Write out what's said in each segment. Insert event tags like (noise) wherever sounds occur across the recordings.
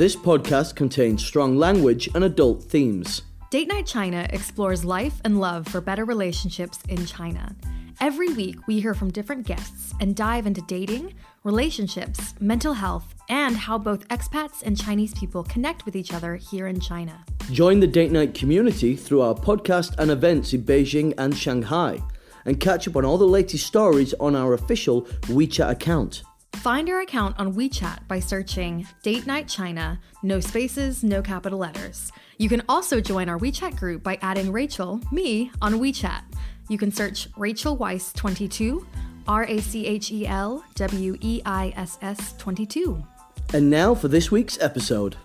This podcast contains strong language and adult themes. Date Night China explores life and love for better relationships in China. Every week, we hear from different guests and dive into dating, relationships, mental health, and how both expats and Chinese people connect with each other here in China. Join the Date Night community through our podcast and events in Beijing and Shanghai, and catch up on all the latest stories on our official WeChat account. Find our account on WeChat by searching Date Night China, no spaces, no capital letters. You can also join our WeChat group by adding Rachel, me, on WeChat. You can search Rachel Weiss 22, R A C H E L W E I S S 22. And now for this week's episode.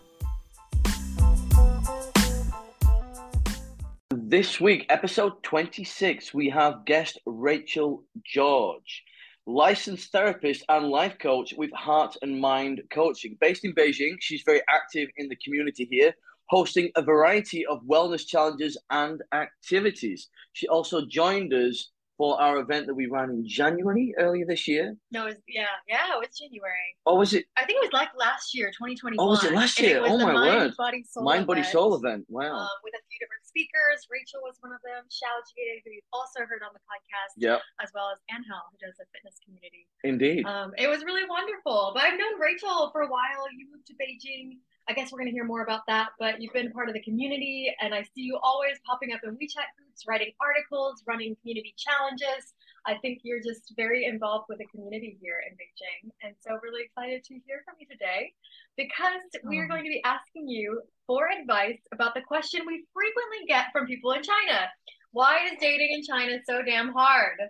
This week, episode 26, we have guest Rachel George licensed therapist and life coach with Heart in Mind Coaching. Based in Beijing, she's very active in the community here, hosting a variety of wellness challenges and activities. She also joined us for our event that we ran in January earlier this year. No, it was, yeah, yeah, it was January. Oh, was it? I think it was like last year, 2021. Oh, was it last year? It oh, my Mind, word. Body, Soul Mind, Body, event, Soul event. Wow. Um, with a few different speakers. Rachel was one of them. Xiao Jie, who you've also heard on the podcast. Yeah. As well as Angel, who does the fitness community. Indeed. Um, it was really wonderful. But I've known Rachel for a while. You moved to Beijing. I guess we're going to hear more about that, but you've been part of the community, and I see you always popping up in WeChat groups, writing articles, running community challenges. I think you're just very involved with the community here in Beijing. And so, really excited to hear from you today because we are oh. going to be asking you for advice about the question we frequently get from people in China Why is dating in China so damn hard?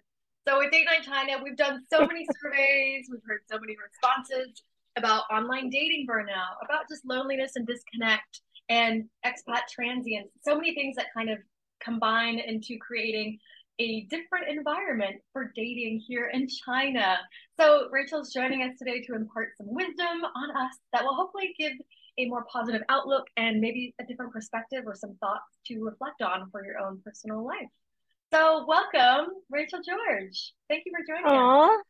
So, with Date Night China, we've done so many (laughs) surveys, we've heard so many responses about online dating burnout, about just loneliness and disconnect, and expat transients. So many things that kind of combine into creating a different environment for dating here in China. So, Rachel's joining us today to impart some wisdom on us that will hopefully give a more positive outlook and maybe a different perspective or some thoughts to reflect on for your own personal life. So, welcome, Rachel George. Thank you for joining Aww. us.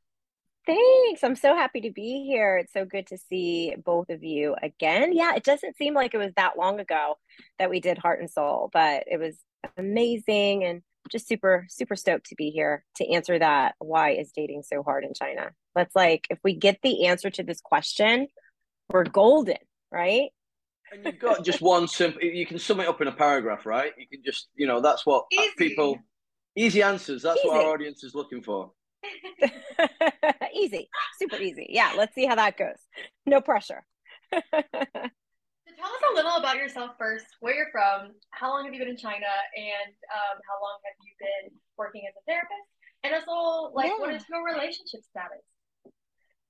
Thanks. I'm so happy to be here. It's so good to see both of you again. Yeah, it doesn't seem like it was that long ago that we did Heart and Soul, but it was amazing and just super, super stoked to be here to answer that. Why is dating so hard in China? That's like, if we get the answer to this question, we're golden, right? And you've got just one simple, you can sum it up in a paragraph, right? You can just, you know, that's what Easy. people, easy answers. That's what our audience is looking for. (laughs) easy, super easy. Yeah, let's see how that goes. No pressure. (laughs) So tell us a little about yourself first, where you're from, how long have you been in China, and um, how long have you been working as a therapist? And also, like, what Yeah. is your relationship status?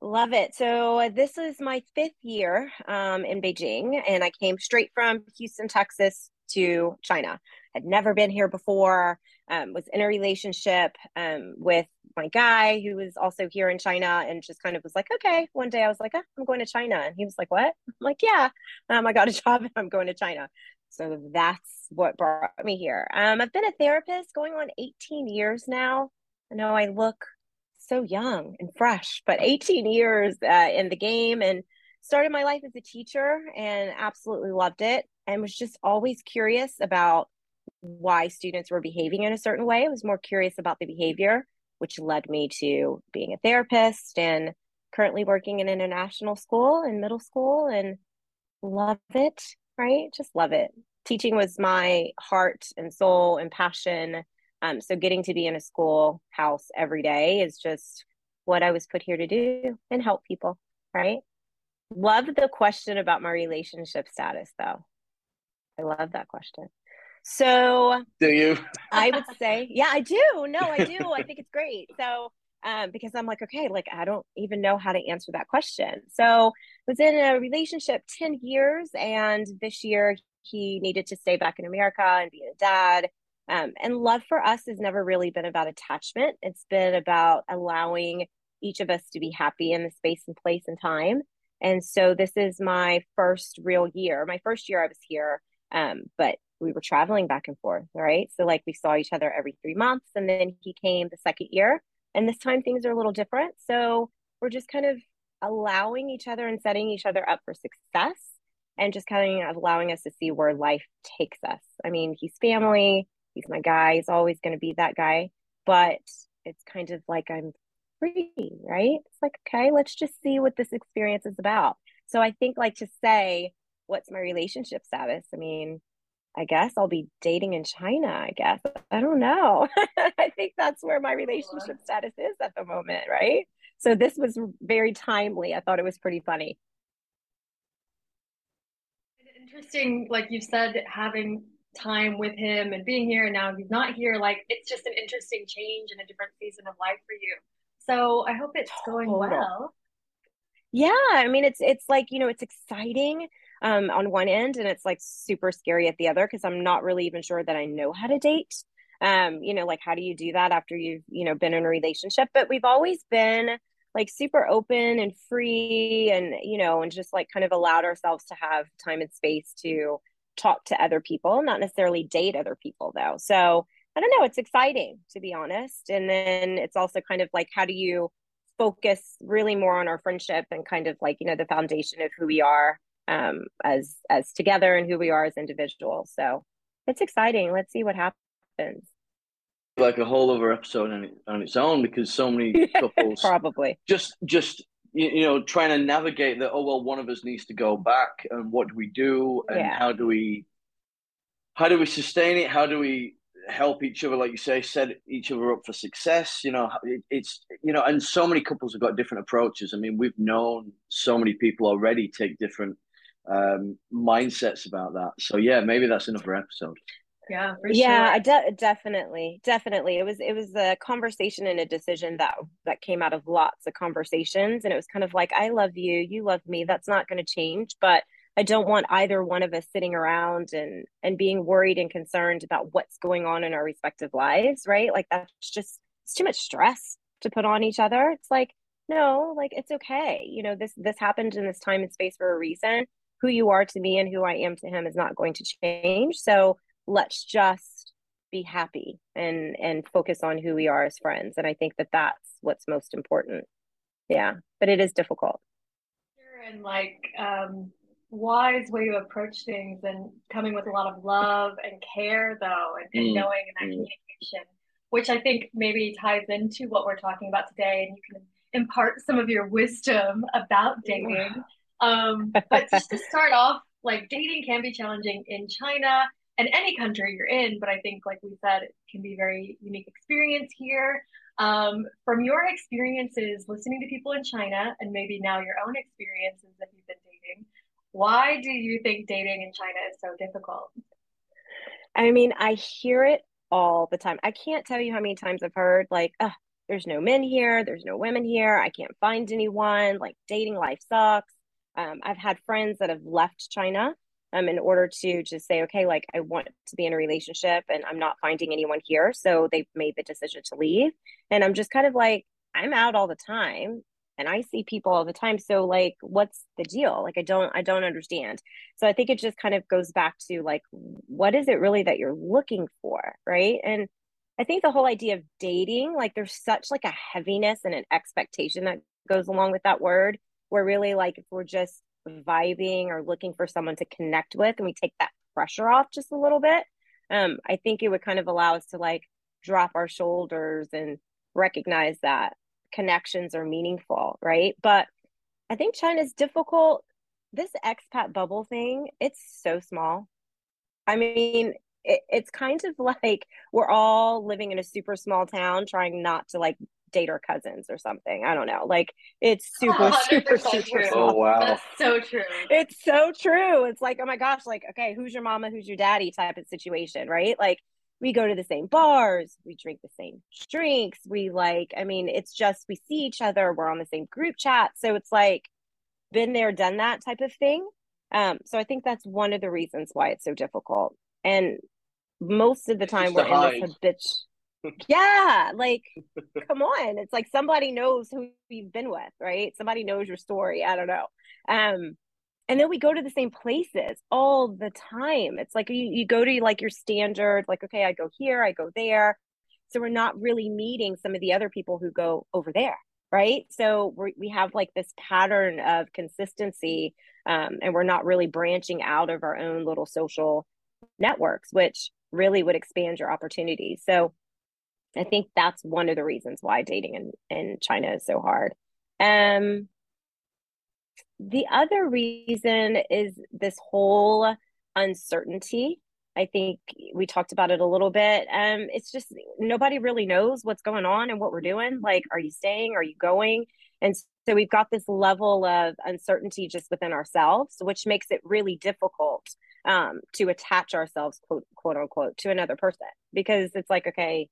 Love it. So uh, this is my fifth year um, in Beijing, and I came straight from Houston, Texas to China. Had never been here before. Um, was in a relationship um, with my guy who was also here in China, and just kind of was like, okay. One day I was like, oh, I'm going to China, and he was like, what? I'm like, yeah. Um, I got a (laughs) job, and I'm going to China. So that's what brought me here. Um, I've been a therapist going on 18 years now. I know I look so young and fresh, but 18 years uh, in the game and started my life as a teacher and absolutely loved it and was just always curious about why students were behaving in a certain way. I was more curious about the behavior, which led me to being a therapist and currently working in an international school in middle school and love it, right? Just love it. Teaching was my heart and soul and passion. Um, so getting to be in a schoolhouse every day is just what I was put here to do and help people, right? Love the question about my relationship status, though. I love that question. So Do you? I would (laughs) say, yeah, I do. No, I do. I think it's great. So, um, because I'm like, okay, like I don't even know how to answer that question. So, was in a relationship 10 years, and this year he needed to stay back in America and be a dad. Um, and love for us has never really been about attachment. It's been about allowing each of us to be happy in the space and place and time. And so this is my first real year. My first year I was here, um, but we were traveling back and forth, right? So like we saw each other every three months, and then he came the second year, and this time things are a little different. So we're just kind of allowing each other and setting each other up for success. and just kind of allowing us to see where life takes us. I mean, he's family, he's my guy, he's always going to be that guy, but it's kind of like I'm free, right? It's like, okay, let's just see what this experience is about. So I think like to say, what's my relationship status? I mean, I guess I'll be dating in China, I guess. I don't know. (laughs) I think that's where my relationship status is at the moment, right? So this was very timely. I thought it was pretty funny. Interesting, like you said, having time with him and being here and now he's not here like it's just an interesting change and a different season of life for you so i hope it's going well yeah i mean it's it's like you know it's exciting um on one end and it's like super scary at the other because i'm not really even sure that i know how to date um you know like how do you do that after you've you know been in a relationship but we've always been like super open and free and you know and just like kind of allowed ourselves to have time and space to talk to other people, not necessarily date other people though. So I don't know, it's exciting to be honest. And then it's also kind of like how do you focus really more on our friendship and kind of like, you know, the foundation of who we are um as as together and who we are as individuals. So it's exciting. Let's see what happens. Like a whole other episode on, on its own because so many (laughs) couples probably just just you, you know trying to navigate that oh well one of us needs to go back and what do we do and yeah. how do we how do we sustain it how do we help each other like you say set each other up for success you know it, it's you know and so many couples have got different approaches i mean we've known so many people already take different um mindsets about that. So yeah maybe that's another episode. Yeah yeah sure. de- definitely definitely. It was it was a conversation and a decision that that came out of lots of conversations and it was kind of like i love you you love me that's not going to change but i don't want either one of us sitting around and and being worried and concerned about what's going on in our respective lives right? Like that's just it's too much stress to put on each other. It's like no like it's okay. You know this this happened in this time and space for a reason who you are to me and who i am to him is not going to change. So let's just be happy and and focus on who we are as friends. And i think that that's what's most important. Yeah but it is difficult. And like um wise way to approach things and coming with a lot of love and care though and, and mm. knowing and that mm. communication which i think maybe ties into what we're talking about today. And you can impart some of your wisdom about dating um (laughs) but just to start off like dating can be challenging in china and any country you're in. But I think, like we said, it can be very unique experience here. Um, from your experiences listening to people in China and maybe now your own experiences that you've been dating, why do you think dating in China is so difficult? I mean, I hear it all the time. I can't tell you how many times I've heard like, there's no men here, there's no women here, I can't find anyone, like dating life sucks. Um, I've had friends that have left China um, in order to just say, okay, like I want to be in a relationship and I'm not finding anyone here. So they've made the decision to leave. And I'm just kind of like, I'm out all the time and I see people all the time. So like, what's the deal? Like, I don't, I don't understand. So I think it just kind of goes back to like, what is it really that you're looking for? Right. And I think the whole idea of dating, like there's such like a heaviness and an expectation that goes along with that word where really like if we're just vibing or looking for someone to connect with and we take that pressure off just a little bit um i think it would kind of allow us to like drop our shoulders and recognize that connections are meaningful right? But i think china's difficult. This expat bubble thing it's so small. I mean it, it's kind of (laughs) like we're all living in a super small town trying not to like date our cousins or something. I don't know. Like it's super, super, super true. Oh wow. That's so true. It's so true. It's like, oh my gosh, like, okay, who's your mama, who's your daddy type of situation, right? Like we go to the same bars, we drink the same drinks, we like, I mean, it's just we see each other, we're on the same group chat. So it's like been there, done that type of thing. Um, so I think that's one of the reasons why it's so difficult. And most of the time we're in this bitch yeah, like come on. It's like somebody knows who you've been with, right? Somebody knows your story. I don't know. Um and then we go to the same places all the time. It's like you, you go to like your standard, like, okay, I go here, I go there. So we're not really meeting some of the other people who go over there, right? So we we have like this pattern of consistency, um, and we're not really branching out of our own little social networks, which really would expand your opportunities. So I think that's one of the reasons why dating in, in China is so hard. Um, the other reason is this whole uncertainty. I think we talked about it a little bit. Um, it's just nobody really knows what's going on and what we're doing. Like, are you staying? Are you going? And so we've got this level of uncertainty just within ourselves, which makes it really difficult um, to attach ourselves, quote, quote unquote, to another person because it's like, okay,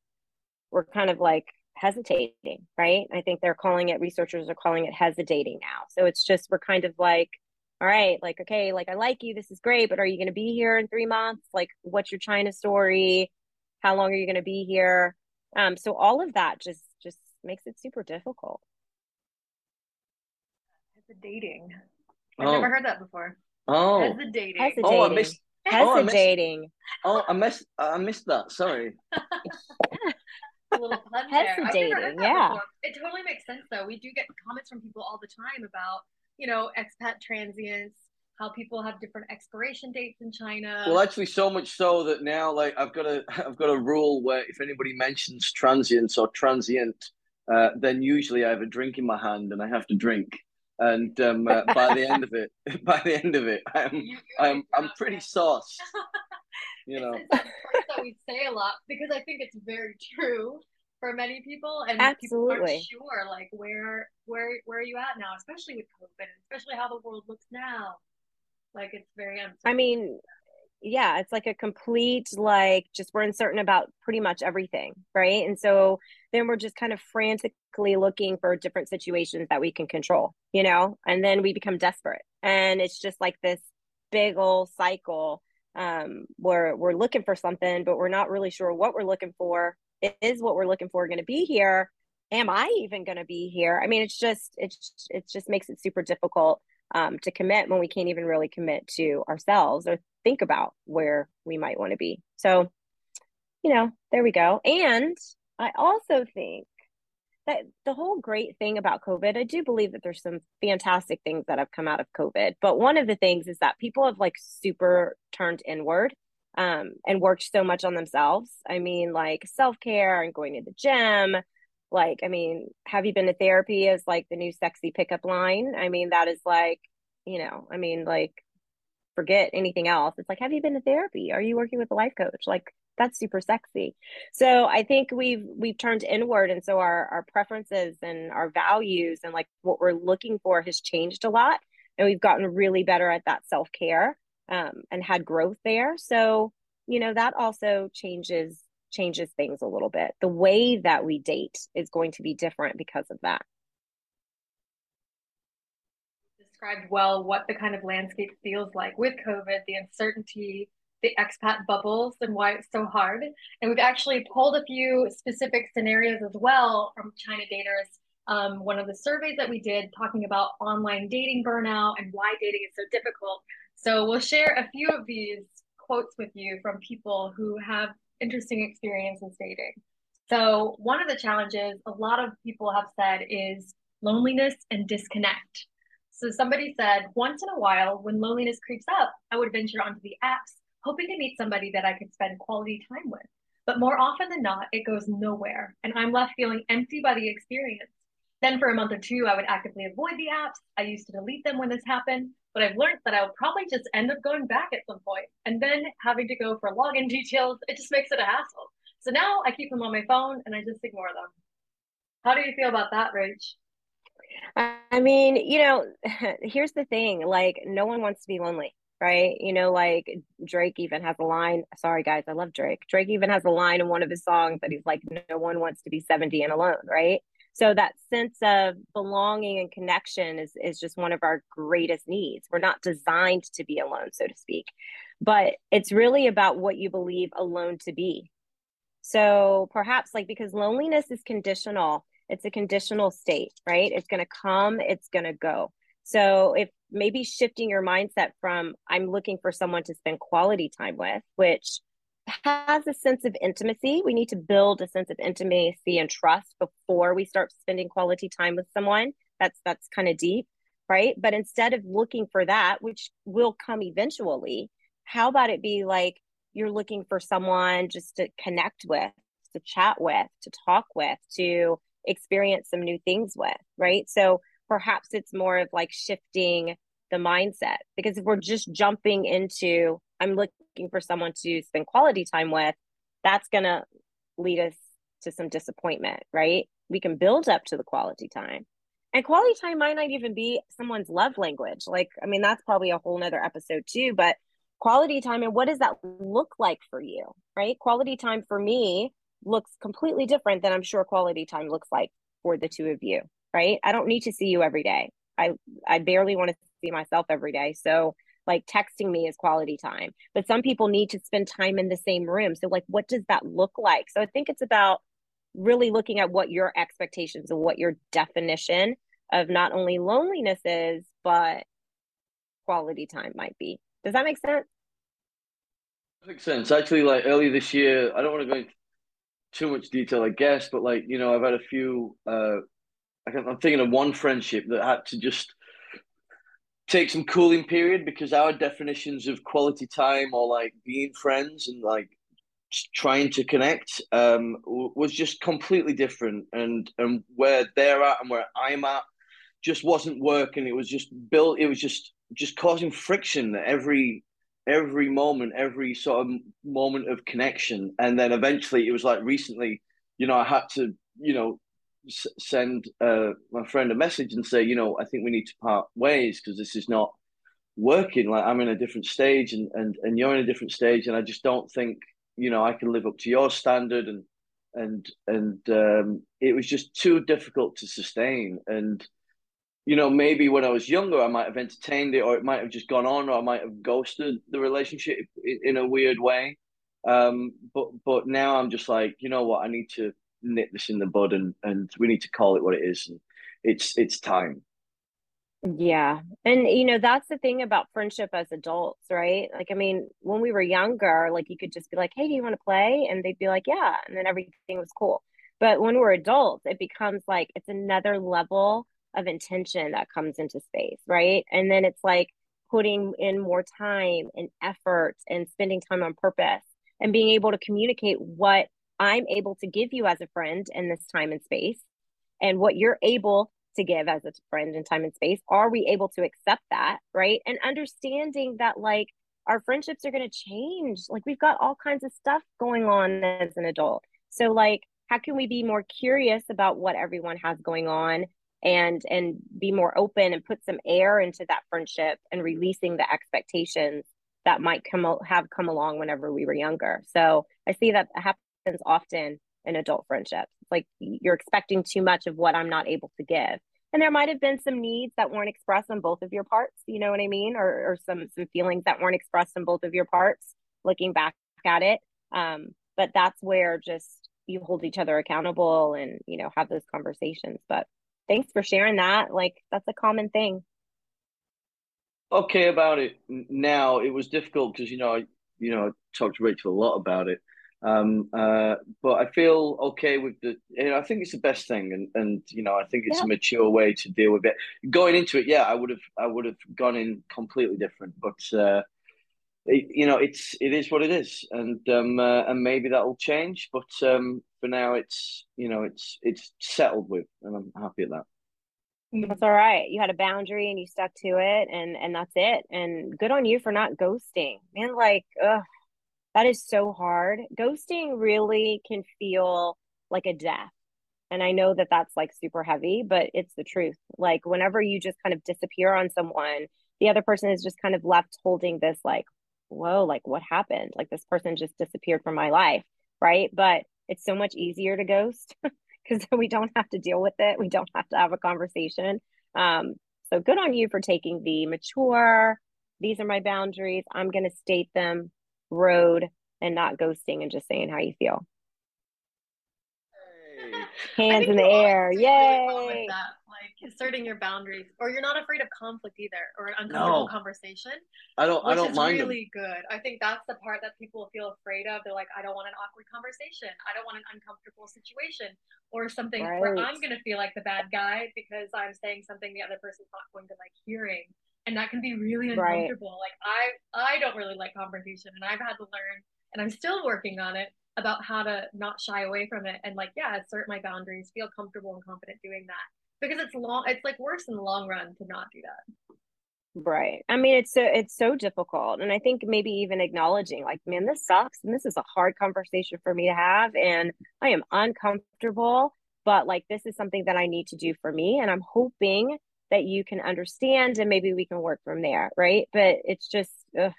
we're kind of like hesitating, right? I think they're calling it, researchers are calling it hesitating now. So it's just, we're kind of like, all right, like, okay, like I like you, this is great, but are you going to be here in three months? Like, what's your China story? How long are you going to be here? Um, so all of that just just makes it super difficult. Hesitating. I've oh. never heard that before. Oh, hesitating. hesitating. Oh, I missed. Hesitating. Oh, I missed. Oh, I missed that. Sorry. (laughs) a little (laughs) pun Hesitating, yeah. Before. It totally makes sense though. We do get comments from people all the time about, you know, expat transients, how people have different expiration dates in China. Well, actually, so much so that now, like, I've got a, (laughs) I've got a rule where if anybody mentions transients or transient, uh, then usually I have a drink in my hand and I have to drink. And um, uh, by the end of it, (laughs) by the end of it, I'm, I'm, I'm pretty sauce. You know. it's, it's that we say a lot because i think it's very (laughs) true for many people and Absolutely. people aren't sure like where where where are you at now especially with covid especially how the world looks now. Like it's very uncertain. i mean yeah it's like a complete like just we're uncertain about pretty much everything right? And so then we're just kind of frantically looking for different situations that we can control you know? And then we become desperate. And it's just like this big old cycle um, where we're looking for something, but we're not really sure what we're looking for. Is what we're looking for going to be here? Am I even going to be here? I mean, it's just it's it just makes it super difficult um, to commit when we can't even really commit to ourselves or think about where we might want to be. So, you know, there we go. And I also think that the whole great thing about COVID, I do believe that there's some fantastic things that have come out of COVID. But one of the things is that people have like super turned inward um, and worked so much on themselves. I mean, like self care and going to the gym. Like, I mean, have you been to therapy as like the new sexy pickup line? I mean, that is like, you know, I mean, like, forget anything else. It's like, have you been to therapy? Are you working with a life coach? Like, that's super sexy. So I think we've we've turned inward and so our our preferences and our values and like what we're looking for has changed a lot and we've gotten really better at that self-care um, and had growth there. So, you know, that also changes changes things a little bit. The way that we date is going to be different because of that. Described well what the kind of landscape feels like with COVID, the uncertainty, the expat bubbles and why it's so hard. And we've actually pulled a few specific scenarios as well from China Daters. Um, one of the surveys that we did talking about online dating burnout and why dating is so difficult. So we'll share a few of these quotes with you from people who have interesting experiences dating. So one of the challenges a lot of people have said is loneliness and disconnect. So somebody said, once in a while, when loneliness creeps up, I would venture onto the apps hoping to meet somebody that I could spend quality time with. But more often than not, it goes nowhere, and I'm left feeling empty by the experience. Then for a month or two, I would actively avoid the apps. I used to delete them when this happened, but I've learned that I will probably just end up going back at some point, and then having to go for login (laughs) details, it just makes it a hassle. So now I keep them on my phone and I just ignore them. How do you feel about that, Rach? I mean, you know, (laughs) here's the thing like, no one wants to be lonely right? You know, like Drake even has a line. Sorry, guys, I love Drake. Drake even has a line in one of his songs that he's like, no one wants to be 70 and alone, right? So that sense of belonging and connection is, is just one of our greatest needs. We're not designed to be alone, so to speak, but it's really about what you believe alone to be. So perhaps like because loneliness is conditional, it's a conditional state, right? It's going to come, it's going to go. So if maybe shifting your mindset from I'm looking for someone to spend quality time with, which has a sense of intimacy. We need to build a sense of intimacy and trust before we start spending quality time with someone. That's that's kind of deep, right? But instead of looking for that, which will come eventually, how about it be like you're looking for someone just to connect with, to chat with, to talk with, to experience some new things with, right? So perhaps it's more of like shifting the mindset because if we're just jumping into I'm looking for someone to spend quality time with, that's going to lead us to some disappointment, right? We can build up to the quality time. And quality time might not even be someone's love language. Like, I mean, that's probably a whole nother episode too, but quality time and what does that look like for you, right? Quality time for me looks completely different than I'm sure quality time looks like for the two of you, right? I don't need to see you every day. I I barely want to see myself every day. So like texting me is quality time. But some people need to spend time in the same room. So like what does that look like? So I think it's about really looking at what your expectations and what your definition of not only loneliness is, but quality time might be. Does that make sense? Makes sense. Actually, like earlier this year, I don't want to go into too much detail, I guess, but like you know, I've had a few. uh I'm thinking of one friendship that had to just take some cooling period because our definitions of quality time or like being friends and like trying to connect um was just completely different. And and where they're at and where I'm at just wasn't working. It was just built it was just just causing friction every every moment every sort of moment of connection. And then eventually it was like recently you know I had to you know send uh, my friend a message and say, you know, I think we need to part ways because this is not working. Like I'm in a different stage and, and, and you're in a different stage. And I just don't think, you know, I can live up to your standard. And, and, and um, it was just too difficult to sustain. And, you know, maybe when I was younger, I might have entertained it or it might have just gone on or I might have ghosted the relationship in, in a weird way. Um, but, but now I'm just like, you know what, I need to, nip this in the bud and and we need to call it what it is. And it's it's time. Yeah. And you know that's the thing about friendship as adults right? Like i mean when we were younger like you could just be like hey do you want to play? And they'd be like yeah. And then everything was cool. But when we're adults it becomes like it's another level of intention that comes into space right? And then it's like putting in more time and effort and spending time on purpose and being able to communicate what I'm able to give you as a friend in this time and space, and what you're able to give as a friend in time and space. Are we able to accept that? Right. And understanding that, like, our friendships are going to change. Like, we've got all kinds of stuff going on as an adult. So, like, how can we be more curious about what everyone has going on and and be more open and put some air into that friendship and releasing the expectations that might come have come along whenever we were younger so i see that happen happens often in adult friendships. Like you're expecting too much of what I'm not able to give. And there might have been some needs that weren't expressed on both of your parts, you know what I mean? Or, or some some feelings that weren't expressed on both of your parts, looking back at it. Um, but that's where just you hold each other accountable and, you know, have those conversations. But thanks for sharing that. Like that's a common thing. Okay about it now. It was difficult because, you know, I, you know, I talked to Rachel a lot about it um, uh, but I feel okay with the. You know, I think it's the best thing, and and you know, I think it's yeah. a mature way to deal with it. Going into it, yeah, I would have I would have gone in completely different, but uh, it, you know, it's it is what it is, and um, uh, and maybe that will change. But um, for now, it's you know, it's it's settled with, and I'm happy at that. That's all right. You had a boundary and you stuck to it, and and that's it. And good on you for not ghosting, man. Like, ugh, that is so hard. Ghosting really can feel like a death. And I know that that's like super heavy, but it's the truth. Like, whenever you just kind of disappear on someone, the other person is just kind of left holding this, like, whoa, like, what happened? Like, this person just disappeared from my life. Right. But it's so much easier to ghost (laughs) because we don't have to deal with it. We don't have to have a conversation. Um, so good on you for taking the mature, these are my boundaries. I'm going to state them road and not ghosting and just saying how you feel. Hey. (laughs) Hands in the air. Yay. Really well like asserting your boundaries, or you're not afraid of conflict either, or an uncomfortable no. conversation. I don't. I don't is mind. Really them. good. I think that's the part that people feel afraid of. They're like, I don't want an awkward conversation. I don't want an uncomfortable situation, or something right. where I'm going to feel like the bad guy because I'm saying something the other person's not going to like hearing, and that can be really uncomfortable. Right. Like I, I don't really like confrontation, and I've had to learn, and I'm still working on it about how to not shy away from it and like yeah assert my boundaries feel comfortable and confident doing that because it's long it's like worse in the long run to not do that right i mean it's so it's so difficult and i think maybe even acknowledging like man this sucks and this is a hard conversation for me to have and i am uncomfortable but like this is something that i need to do for me and i'm hoping that you can understand and maybe we can work from there right? But it's just ugh,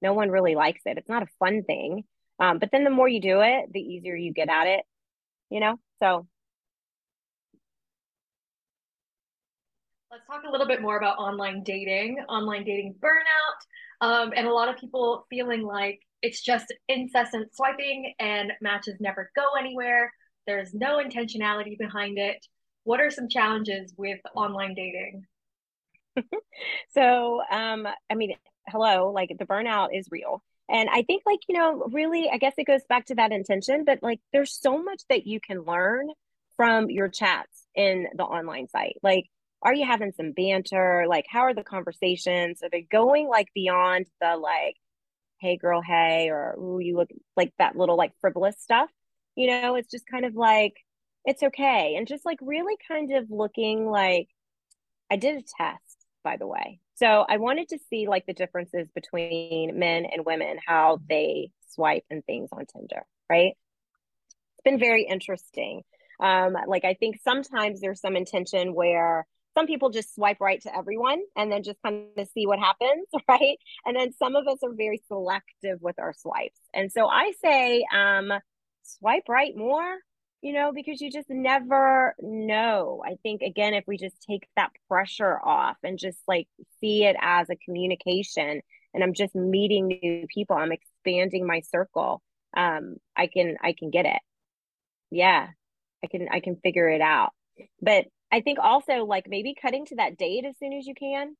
no one really likes it. It's not a fun thing. Um, but then the more you do it the easier you get at it you know? So. Let's talk a little bit more about online dating, online dating burnout, um, and a lot of people feeling like it's just incessant swiping and matches never go anywhere. There's no intentionality behind it. What are some challenges with online dating? (laughs) so, um, I mean, hello, like the burnout is real. And I think, like, you know, really, I guess it goes back to that intention, but like, there's so much that you can learn from your chats in the online site. Like, are you having some banter? Like, how are the conversations? Are they going like beyond the like, hey girl, hey, or ooh, you look like that little like frivolous stuff? You know, it's just kind of like, it's okay. And just like really kind of looking like, I did a test, by the way. So I wanted to see like the differences between men and women, how they swipe and things on Tinder, right? It's been very interesting. Um, like I think sometimes there's some intention where some people just swipe right to everyone and then just kind of see what happens, (laughs) right? And then some of us are very selective with our swipes. And so I say, um, swipe right more, you know, because you just never know. I think, again, if we just take that pressure off and just like see it as a communication and I'm just meeting new people, I'm expanding my circle. Um, I can, I can get it. Yeah, I can, I can figure it out. But I think also like maybe cutting to that date as soon as you can.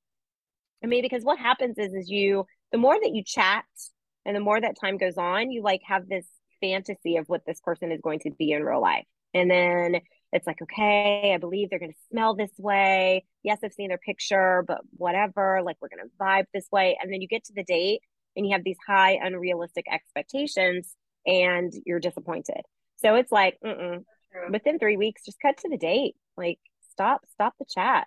I mean, because what happens is is you the more that you chat and the more that time goes on, you like have this fantasy of what this person is going to be in real life. And then it's like, okay, I believe they're going to smell this way. Yes, I've seen their picture, but whatever, like we're going to vibe this way. And then you get to the date and you have these high, unrealistic expectations and you're disappointed. So it's like, within three weeks, just cut to the date. Like, stop stop the chat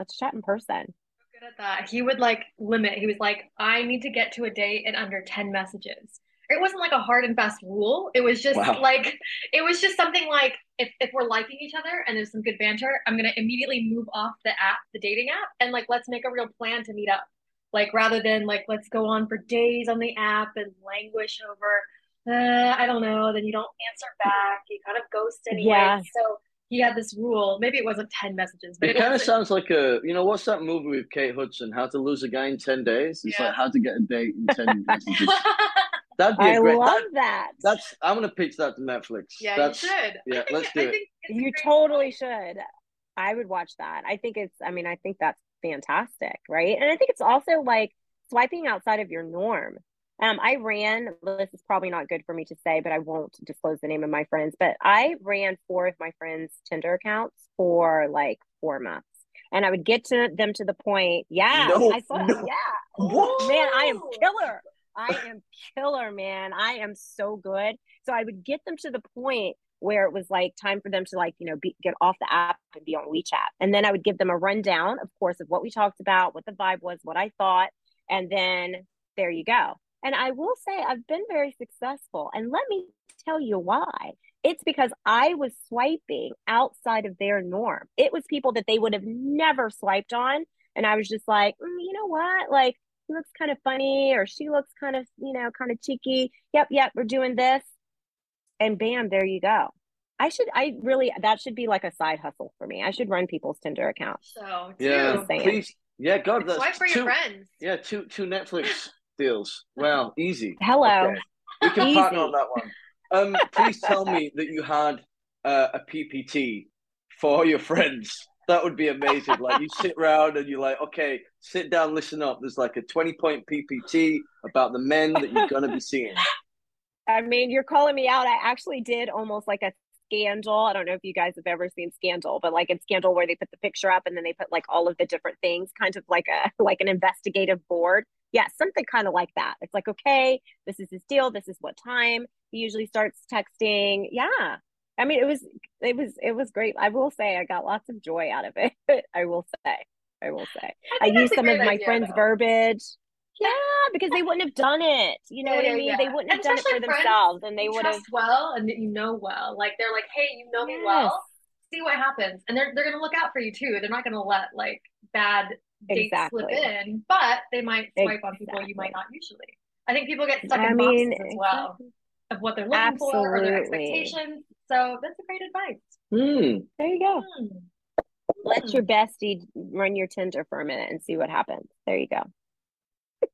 let's chat in person good at that he would like limit he was like i need to get to a date in under 10 messages it wasn't like a hard and fast rule it was just wow. like it was just something like if, if we're liking each other and there's some good banter i'm gonna immediately move off the app the dating app and like let's make a real plan to meet up like rather than like let's go on for days on the app and languish over uh, i don't know then you don't answer back you kind of ghost anyway yeah. so he had this rule. Maybe it wasn't ten messages, but it, it kind of sounds like a you know what's that movie with Kate Hudson? How to lose a guy in ten days? It's yeah. like how to get a date in ten (laughs) messages. (laughs) That'd be I great, love that, that, That's I'm gonna pitch that to Netflix. Yeah, that's, you should. Yeah, let's do it. You totally should. I would watch that. I think it's. I mean, I think that's fantastic, right? And I think it's also like swiping outside of your norm. Um, I ran, this is probably not good for me to say, but I won't disclose the name of my friends, but I ran four of my friends' Tinder accounts for like four months. And I would get to them to the point, yeah, no, I saw, no. yeah, what? man, I am killer. I am killer, man. I am so good. So I would get them to the point where it was like time for them to like you know be, get off the app and be on WeChat, and then I would give them a rundown, of course, of what we talked about, what the vibe was, what I thought, and then there you go. And I will say I've been very successful. And let me tell you why. It's because I was swiping outside of their norm. It was people that they would have never swiped on. And I was just like, mm, you know what? Like, he looks kind of funny or she looks kind of, you know, kind of cheeky. Yep, yep, we're doing this. And bam, there you go. I should, I really, that should be like a side hustle for me. I should run people's Tinder accounts. So, yeah, please. Yeah, God, that's swipe for two, your friends. Yeah, two two Netflix deals. Well, easy. Hello. Okay. We can partner on that one. Um, please tell me that you had uh, a PPT for your friends. That would be amazing. Like you sit around and you're like, okay, sit down, listen up. There's like a 20 point PPT about the men that you're gonna be seeing. I mean, you're calling me out. I actually did almost like a Scandal. I don't know if you guys have ever seen Scandal, but like in Scandal where they put the picture up and then they put like all of the different things, kind of like a like an investigative board. Yeah, something kind of like that. It's like, okay, this is his deal. This is what time. He usually starts texting. Yeah. I mean, it was it was it was great. I will say I got lots of joy out of it. (laughs) I will say. I will say. I, I used some of my idea, friends' though. verbiage. Yeah, because they wouldn't have done it. You know yeah, what I mean? Yeah. They wouldn't have done it for themselves, and they would have well, and you know well. Like they're like, hey, you know yes. me well. See what happens, and they're they're gonna look out for you too. They're not gonna let like bad dates exactly. slip in, but they might swipe exactly. on people you might not usually. I think people get stuck I in mean, boxes as well of what they're looking Absolutely. for or their expectations. So that's a great advice. Mm. There you go. Mm. Let your bestie run your Tinder for a minute and see what happens. There you go. we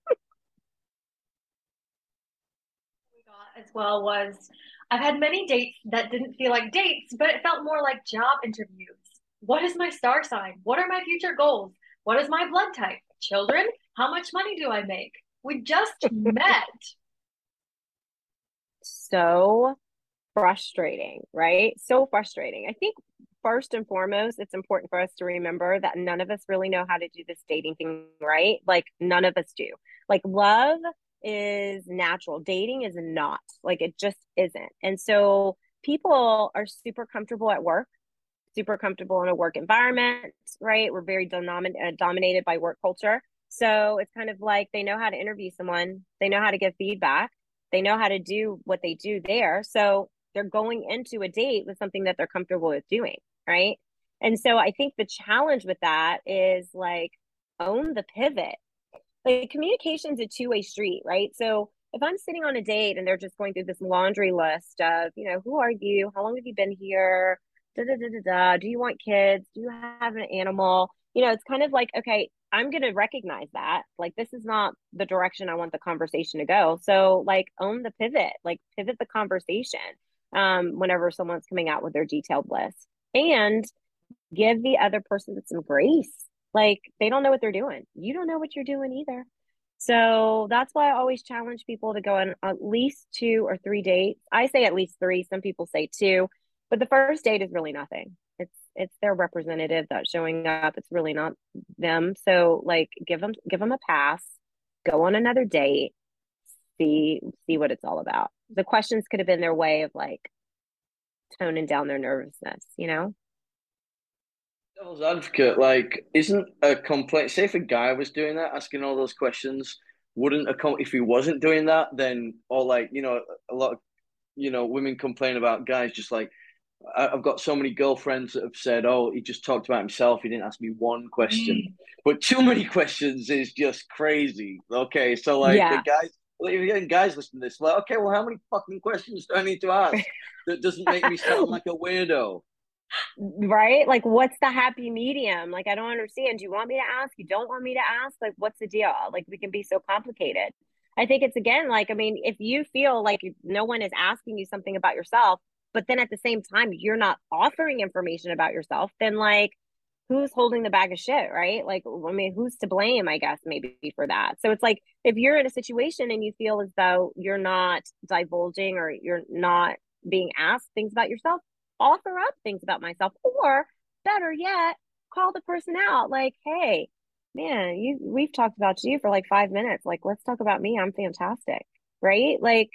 got as well was I've had many dates that didn't feel like dates, but it felt more like job interviews. What is my star sign? What are my future goals? What is my blood type? Children? How much money do I make? We just (laughs) met. So frustrating, right? So frustrating. I think first and foremost, it's important for us to remember that none of us really know how to do this dating thing right. Like, none of us do. Like, love is natural, dating is not. Like, it just isn't. And so, people are super comfortable at work, super comfortable in a work environment, right? We're very domin- uh, dominated by work culture. So, it's kind of like they know how to interview someone, they know how to give feedback, they know how to do what they do there. So, they're going into a date with something that they're comfortable with doing right? And so I think the challenge with that is like own the pivot. Like communication is a two way street, right? So if I'm sitting on a date and they're just going through this laundry list of, you know, who are you? How long have you been here? Da, da, da, da, da. Do you want kids? Do you have an animal? You know, it's kind of like, okay, I'm going to recognize that. Like, this is not the direction I want the conversation to go. So, like, own the pivot, like, pivot the conversation um, whenever someone's coming out with their detailed list and give the other person some grace. Like they don't know what they're doing. You don't know what you're doing either. So that's why I always challenge people to go on at least two or three dates. I say at least three. Some people say two, but the first date is really nothing. It's it's their representative that's showing up. It's really not them. So like give them give them a pass. Go on another date. See see what it's all about. The questions could have been their way of like toning down their nervousness, you know? Devil's advocate, like, isn't a complaint? Say if a guy was doing that, asking all those questions, wouldn't a com- if he wasn't doing that, then or like you know a lot of you know women complain about guys just like I've got so many girlfriends that have said, "Oh, he just talked about himself. He didn't ask me one question." Mm. But too many (laughs) questions is just crazy. Okay, so like yeah. the guys, well, you're getting guys listening to this, like, okay, well, how many fucking questions do I need to ask (laughs) that doesn't make me sound like a weirdo? Right? Like, what's the happy medium? Like, I don't understand. Do you want me to ask? You don't want me to ask? Like, what's the deal? Like, we can be so complicated. I think it's again like, I mean, if you feel like no one is asking you something about yourself, but then at the same time, you're not offering information about yourself, then like, who's holding the bag of shit, right? Like, I mean, who's to blame, I guess, maybe for that. So it's like if you're in a situation and you feel as though you're not divulging or you're not being asked things about yourself, offer up things about myself, or better yet, call the person out like, hey, man, you we've talked about you for like five minutes. Like, let's talk about me. I'm fantastic. Right? Like,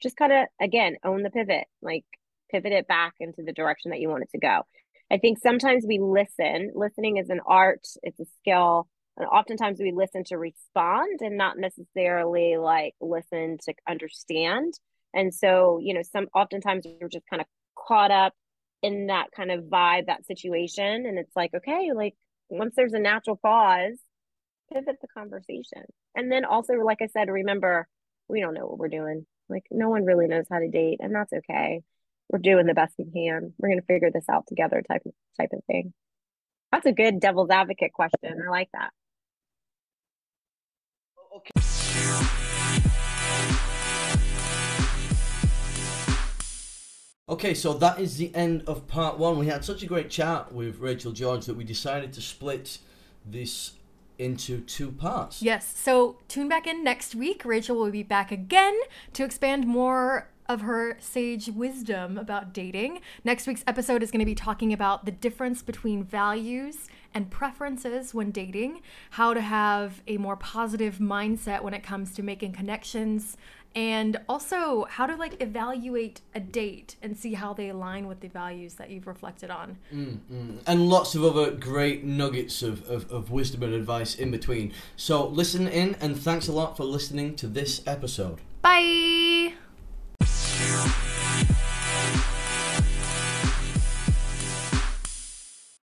just kind of again own the pivot, like pivot it back into the direction that you want it to go. I think sometimes we listen. Listening is an art, it's a skill. And oftentimes we listen to respond and not necessarily like listen to understand. And so, you know, some oftentimes we're just kind of caught up in that kind of vibe, that situation. And it's like, okay, like once there's a natural pause, pivot the conversation. And then also, like I said, remember, we don't know what we're doing. Like no one really knows how to date, and that's okay we're doing the best we can. We're going to figure this out together type of, type of thing. That's a good devil's advocate question. I like that. Okay. Okay, so that is the end of part one. We had such a great chat with Rachel George that we decided to split this into two parts. Yes. So tune back in next week. Rachel will be back again to expand more of her sage wisdom about dating. Next week's episode is going to be talking about the difference between values and preferences when dating, how to have a more positive mindset when it comes to making connections, and also how to like evaluate a date and see how they align with the values that you've reflected on. Mm-hmm. And lots of other great nuggets of, of, of wisdom and advice in between. So listen in and thanks a lot for listening to this episode. Bye.